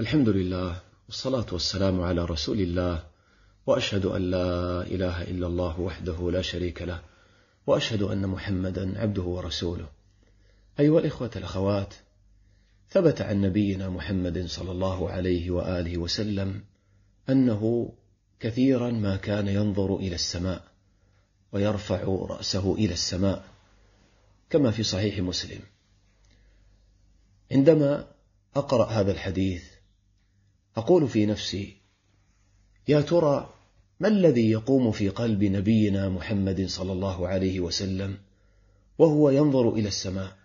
الحمد لله والصلاة والسلام على رسول الله وأشهد أن لا إله إلا الله وحده لا شريك له وأشهد أن محمدا عبده ورسوله. أيها الإخوة الأخوات ثبت عن نبينا محمد صلى الله عليه وآله وسلم أنه كثيرا ما كان ينظر إلى السماء ويرفع رأسه إلى السماء كما في صحيح مسلم. عندما أقرأ هذا الحديث أقول في نفسي يا ترى ما الذي يقوم في قلب نبينا محمد صلى الله عليه وسلم وهو ينظر إلى السماء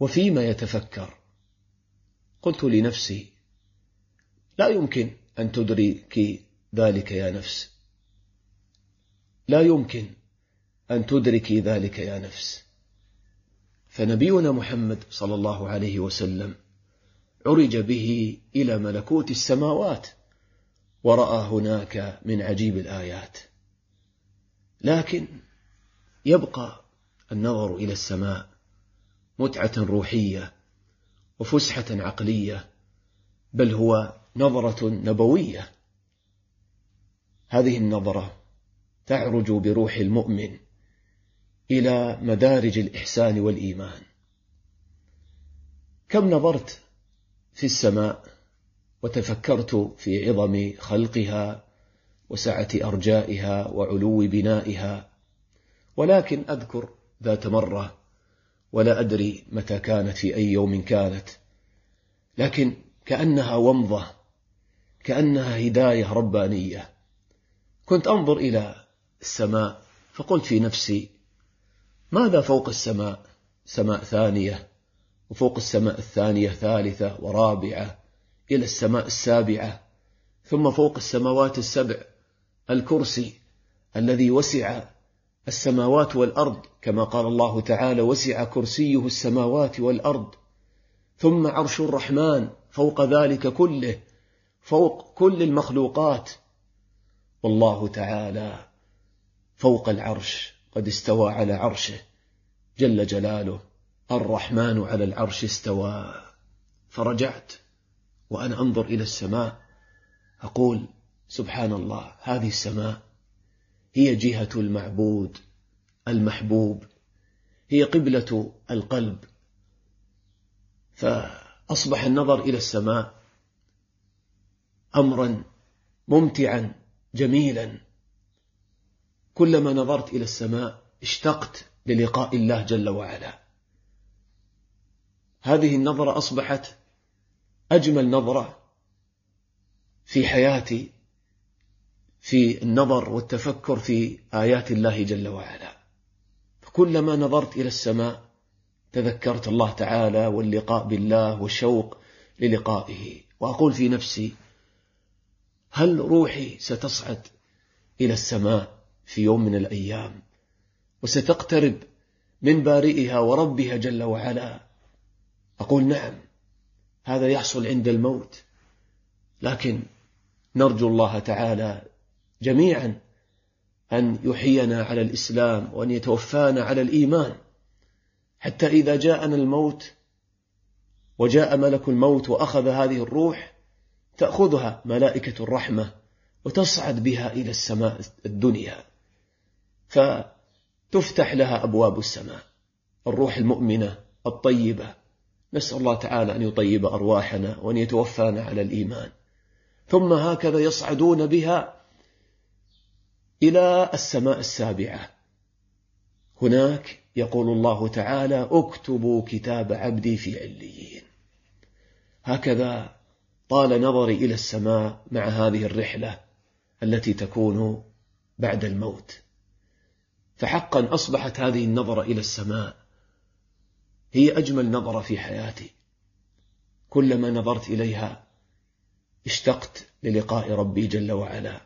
وفيما يتفكر؟ قلت لنفسي لا يمكن أن تدركي ذلك يا نفس. لا يمكن أن تدركي ذلك يا نفس. فنبينا محمد صلى الله عليه وسلم عرج به إلى ملكوت السماوات ورأى هناك من عجيب الآيات. لكن يبقى النظر إلى السماء متعة روحية وفسحة عقلية بل هو نظرة نبوية. هذه النظرة تعرج بروح المؤمن إلى مدارج الإحسان والإيمان. كم نظرت في السماء وتفكرت في عظم خلقها وسعة أرجائها وعلو بنائها ولكن أذكر ذات مرة ولا أدري متى كانت في أي يوم كانت لكن كأنها ومضة كأنها هداية ربانية. كنت أنظر إلى السماء فقلت في نفسي ماذا فوق السماء؟ سماء ثانية. وفوق السماء الثانية ثالثة ورابعة إلى السماء السابعة ثم فوق السماوات السبع الكرسي الذي وسع السماوات والأرض كما قال الله تعالى وسع كرسيه السماوات والأرض ثم عرش الرحمن فوق ذلك كله فوق كل المخلوقات. والله تعالى فوق العرش قد استوى على عرشه جل جلاله. الرحمن على العرش استوى. فرجعت وأنا أنظر إلى السماء أقول سبحان الله هذه السماء هي جهة المعبود المحبوب هي قبلة القلب. فأصبح النظر إلى السماء أمرا ممتعا جميلا. كلما نظرت إلى السماء اشتقت للقاء الله جل وعلا. هذه النظرة أصبحت أجمل نظرة في حياتي في النظر والتفكر في آيات الله جل وعلا. فكلما نظرت إلى السماء تذكرت الله تعالى واللقاء بالله والشوق للقائه. وأقول في نفسي هل روحي ستصعد إلى السماء في يوم من الأيام؟ وستقترب من بارئها وربها جل وعلا. أقول نعم هذا يحصل عند الموت. لكن نرجو الله تعالى جميعا أن يحيينا على الإسلام وأن يتوفانا على الإيمان. حتى إذا جاءنا الموت وجاء ملك الموت وأخذ هذه الروح تأخذها ملائكة الرحمة وتصعد بها إلى السماء الدنيا. فتفتح لها أبواب السماء الروح المؤمنة الطيبة. نسأل الله تعالى أن يطيب أرواحنا وأن يتوفانا على الإيمان. ثم هكذا يصعدون بها إلى السماء السابعة. هناك يقول الله تعالى اكتبوا كتاب عبدي في عليين. هكذا طال نظري إلى السماء مع هذه الرحلة التي تكون بعد الموت. فحقا أصبحت هذه النظرة إلى السماء هي أجمل نظرة في حياتي. كلما نظرت إليها اشتقت للقاء ربي جل وعلا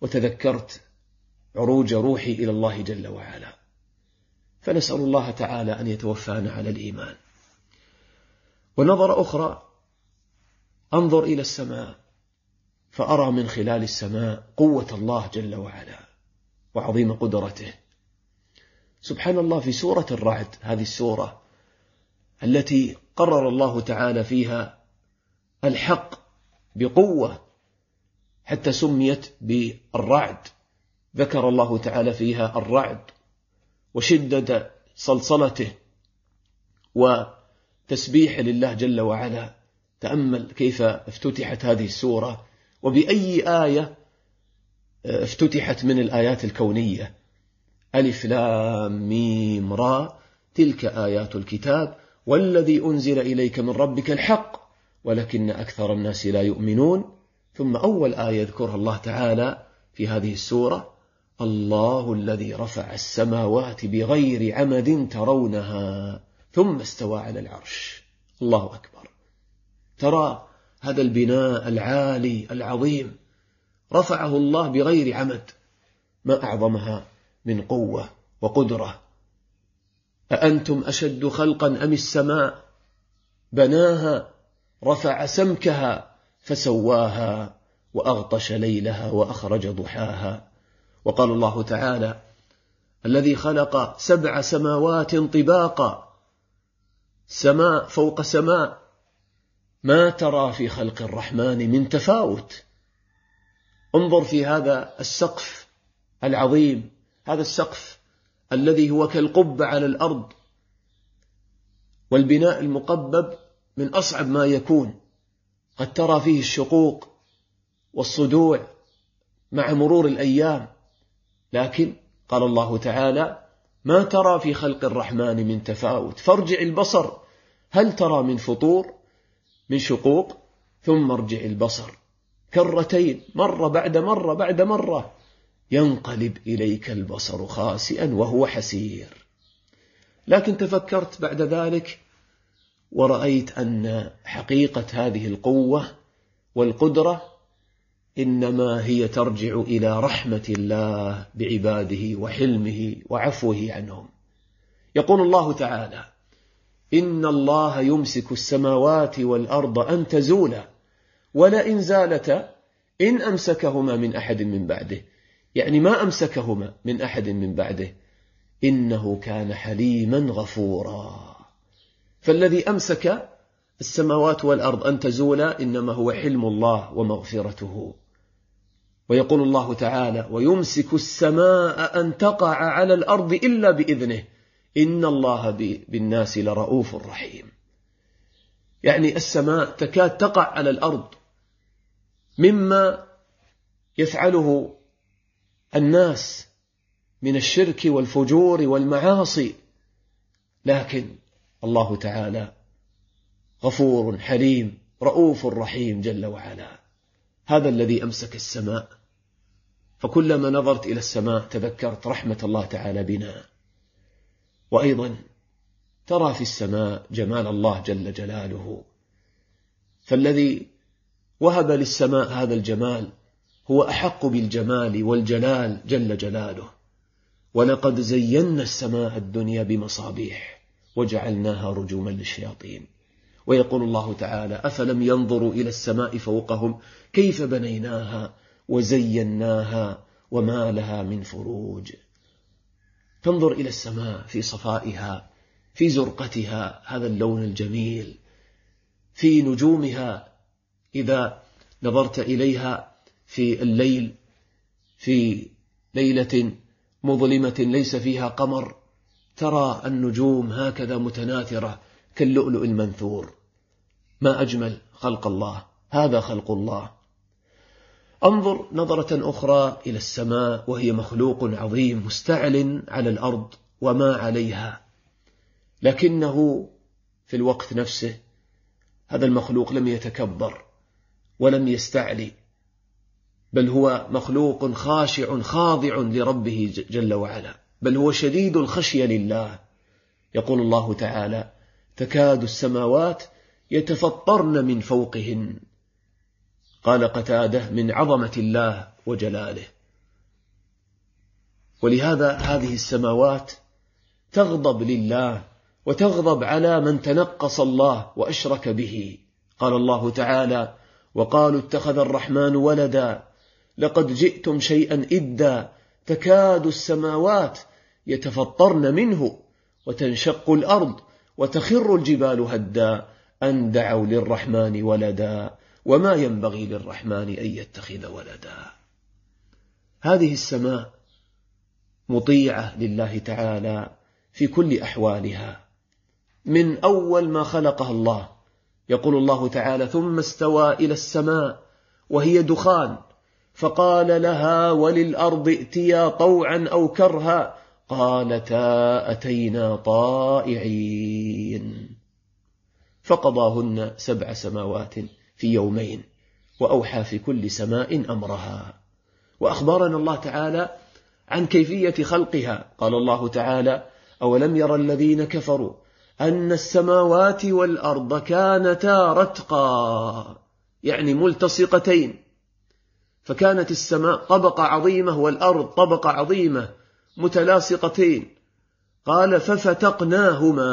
وتذكرت عروج روحي إلى الله جل وعلا. فنسأل الله تعالى أن يتوفانا على الإيمان. ونظر أخرى أنظر إلى السماء فأرى من خلال السماء قوة الله جل وعلا وعظيم قدرته. سبحان الله في سورة الرعد هذه السورة التي قرر الله تعالى فيها الحق بقوة حتى سميت بالرعد. ذكر الله تعالى فيها الرعد وشدة صلصلته وتسبيح لله جل وعلا. تأمل كيف افتتحت هذه السورة وبأي آية افتتحت من الآيات الكونية. ألف لام ميم را تلك آيات الكتاب. والذي أنزل إليك من ربك الحق ولكن أكثر الناس لا يؤمنون. ثم أول آية يذكرها الله تعالى في هذه السورة الله الذي رفع السماوات بغير عمد ترونها ثم استوى على العرش. الله أكبر. ترى هذا البناء العالي العظيم رفعه الله بغير عمد ما أعظمها من قوة وقدرة. أأنتم أشد خلقا أم السماء؟ بناها رفع سمكها فسواها وأغطش ليلها وأخرج ضحاها. وقال الله تعالى الذي خلق سبع سماوات طباقا سماء فوق سماء. ما ترى في خلق الرحمن من تفاوت؟ انظر في هذا السقف العظيم هذا السقف الذي هو كالقبة على الأرض. والبناء المقبب من أصعب ما يكون. قد ترى فيه الشقوق والصدوع مع مرور الأيام. لكن قال الله تعالى ما ترى في خلق الرحمن من تفاوت. فارجع البصر. هل ترى من فطور من شقوق؟ ثم ارجع البصر. كرتين. مرة بعد مرة بعد مرة. ينقلب إليك البصر خاسئا وهو حسير. لكن تفكرت بعد ذلك ورأيت أن حقيقة هذه القوة والقدرة إنما هي ترجع إلى رحمة الله بعباده وحلمه وعفوه عنهم. يقول الله تعالى إن الله يمسك السماوات والأرض أن تزولا ولئن زالتا إن أمسكهما من أحد من بعده. يعني ما أمسكهما من أحد من بعده. إنه كان حليما غفورا. فالذي أمسك السماوات والأرض أن تزولا إنما هو حلم الله ومغفرته. ويقول الله تعالى ويمسك السماء أن تقع على الأرض إلا بإذنه. إن الله بالناس لرؤوف رحيم. يعني السماء تكاد تقع على الأرض مما يفعله الناس من الشرك والفجور والمعاصي. لكن الله تعالى غفور حليم رؤوف رحيم جل وعلا. هذا الذي أمسك السماء. فكلما نظرت إلى السماء تذكرت رحمة الله تعالى بنا. وأيضا ترى في السماء جمال الله جل جلاله. فالذي وهب للسماء هذا الجمال هو أحق بالجمال والجلال جل جلاله. ولقد زينا السماء الدنيا بمصابيح وجعلناها رجوما للشياطين. ويقول الله تعالى أفلم ينظروا إلى السماء فوقهم كيف بنيناها وزيناها وما لها من فروج. تنظر إلى السماء في صفائها في زرقتها هذا اللون الجميل في نجومها إذا نظرت إليها في الليل في ليلة مظلمة ليس فيها قمر ترى النجوم هكذا متناثرة كاللؤلؤ المنثور. ما أجمل خلق الله هذا خلق الله. انظر نظرة أخرى إلى السماء وهي مخلوق عظيم مستعل على الأرض وما عليها. لكنه في الوقت نفسه هذا المخلوق لم يتكبر ولم يستعلي. بل هو مخلوق خاشع خاضع لربه جل وعلا. بل هو شديد الخشية لله. يقول الله تعالى تكاد السماوات يتفطرن من فوقهن. قال قتادة من عظمة الله وجلاله. ولهذا هذه السماوات تغضب لله وتغضب على من تنقص الله وأشرك به. قال الله تعالى وقالوا اتخذ الرحمن ولدا لقد جئتم شيئا إدا تكاد السماوات يتفطرن منه وتنشق الأرض وتخر الجبال هدا أن دعوا للرحمن ولدا وما ينبغي للرحمن أن يتخذ ولدا. هذه السماء مطيعة لله تعالى في كل أحوالها. من أول ما خلقها الله يقول الله تعالى ثم استوى إلى السماء وهي دخان فقال لها وللأرض ائتيا طوعا أو كرها قالتا أتينا طائعين. فقضاهن سبع سماوات في يومين وأوحى في كل سماء أمرها. وأخبرنا الله تعالى عن كيفية خلقها. قال الله تعالى أولم ير الذين كفروا أن السماوات والأرض كانتا رتقا يعني ملتصقتين. فكانت السماء طبقة عظيمة والأرض طبقة عظيمة متلاصقتين. قال ففتقناهما.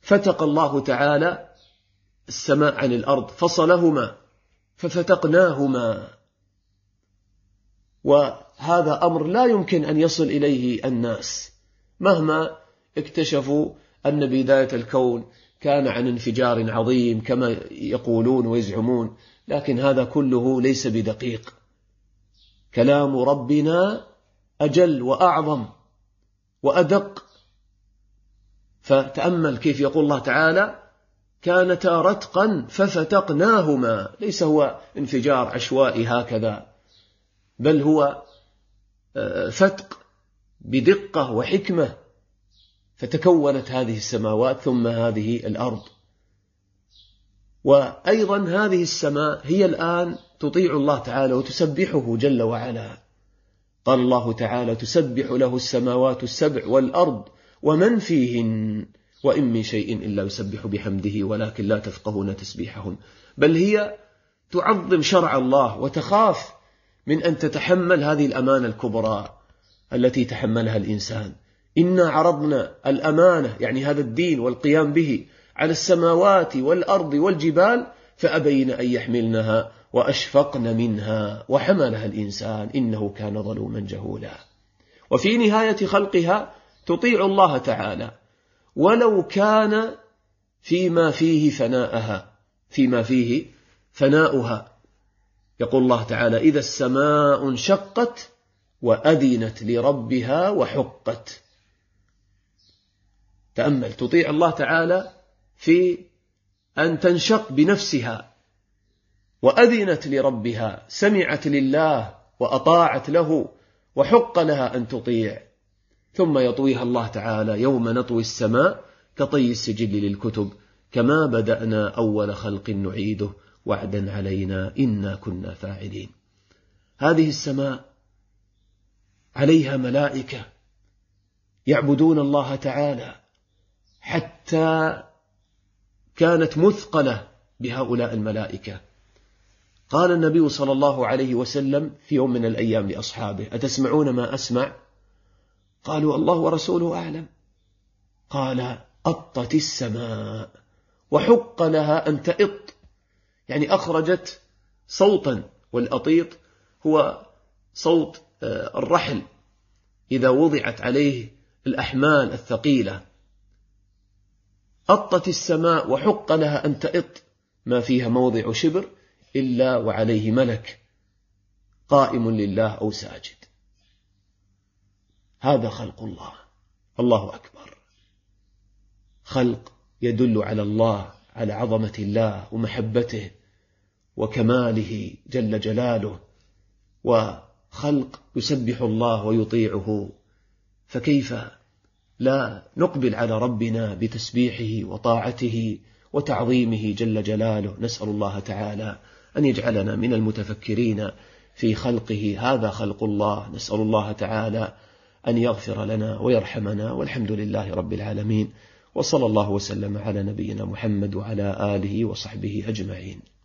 فتق الله تعالى السماء عن الأرض فصلهما ففتقناهما. وهذا أمر لا يمكن أن يصل إليه الناس مهما اكتشفوا أن بداية الكون كان عن انفجار عظيم كما يقولون ويزعمون. لكن هذا كله ليس بدقيق. كلام ربنا أجل وأعظم وأدق. فتأمل كيف يقول الله تعالى كانتا رتقا ففتقناهما. ليس هو انفجار عشوائي هكذا بل هو آه، فتق بدقة وحكمة. فتكونت هذه السماوات ثم هذه الأرض. وأيضا هذه السماء هي الآن تطيع الله تعالى وتسبحه جل وعلا. قال الله تعالى تسبح له السماوات السبع والأرض ومن فيهن؟ وإن من شيء إلا يسبح بحمده ولكن لا تفقهون تسبيحهم بل هي تعظم شرع الله وتخاف من أن تتحمل هذه الأمانة الكبرى التي تحملها الإنسان. إنا عرضنا الأمانة يعني هذا الدين والقيام به على السماوات والأرض والجبال فأبين أن يحملنها وأشفقن منها وحملها الإنسان إنه كان ظلوما جهولا. وفي نهاية خلقها تطيع الله تعالى ولو كان فيما فيه فناءها فيما فيه فناؤها. يقول الله تعالى إذا السماء انشقت وأذنت لربها وحقت. تأمل تطيع الله تعالى في أن تنشق بنفسها وأذنت لربها سمعت لله وأطاعت له وحق لها أن تطيع. ثم يطويها الله تعالى يوم نطوي السماء كطي السجل للكتب كما بدأنا أول خلق نعيده وعدا علينا إنا كنا فاعلين. هذه السماء عليها ملائكة يعبدون الله تعالى حتى كانت مثقلة بهؤلاء الملائكة. قال النبي صلى الله عليه وسلم في يوم من الأيام لأصحابه أتسمعون ما أسمع؟ قالوا الله ورسوله أعلم. قال أطت السماء وحق لها أن تئط. يعني أخرجت صوتا والأطيط هو صوت آه، الرحل. إذا وضعت عليه الأحمال الثقيلة. أطت السماء وحق لها أن تئط. ما فيها موضع شبر إلا وعليه ملك. قائم لله أو ساجد. هذا خلق الله. الله أكبر. خلق يدل على الله على عظمة الله ومحبته وكماله جل جلاله. وخلق يسبح الله ويطيعه. فكيف لا نقبل على ربنا بتسبيحه وطاعته وتعظيمه جل جلاله. نسأل الله تعالى أن يجعلنا من المتفكرين في خلقه. هذا خلق الله. نسأل الله تعالى أن يغفر لنا ويرحمنا. والحمد لله رب العالمين. وصلى الله وسلم على نبينا محمد وعلى آله وصحبه أجمعين.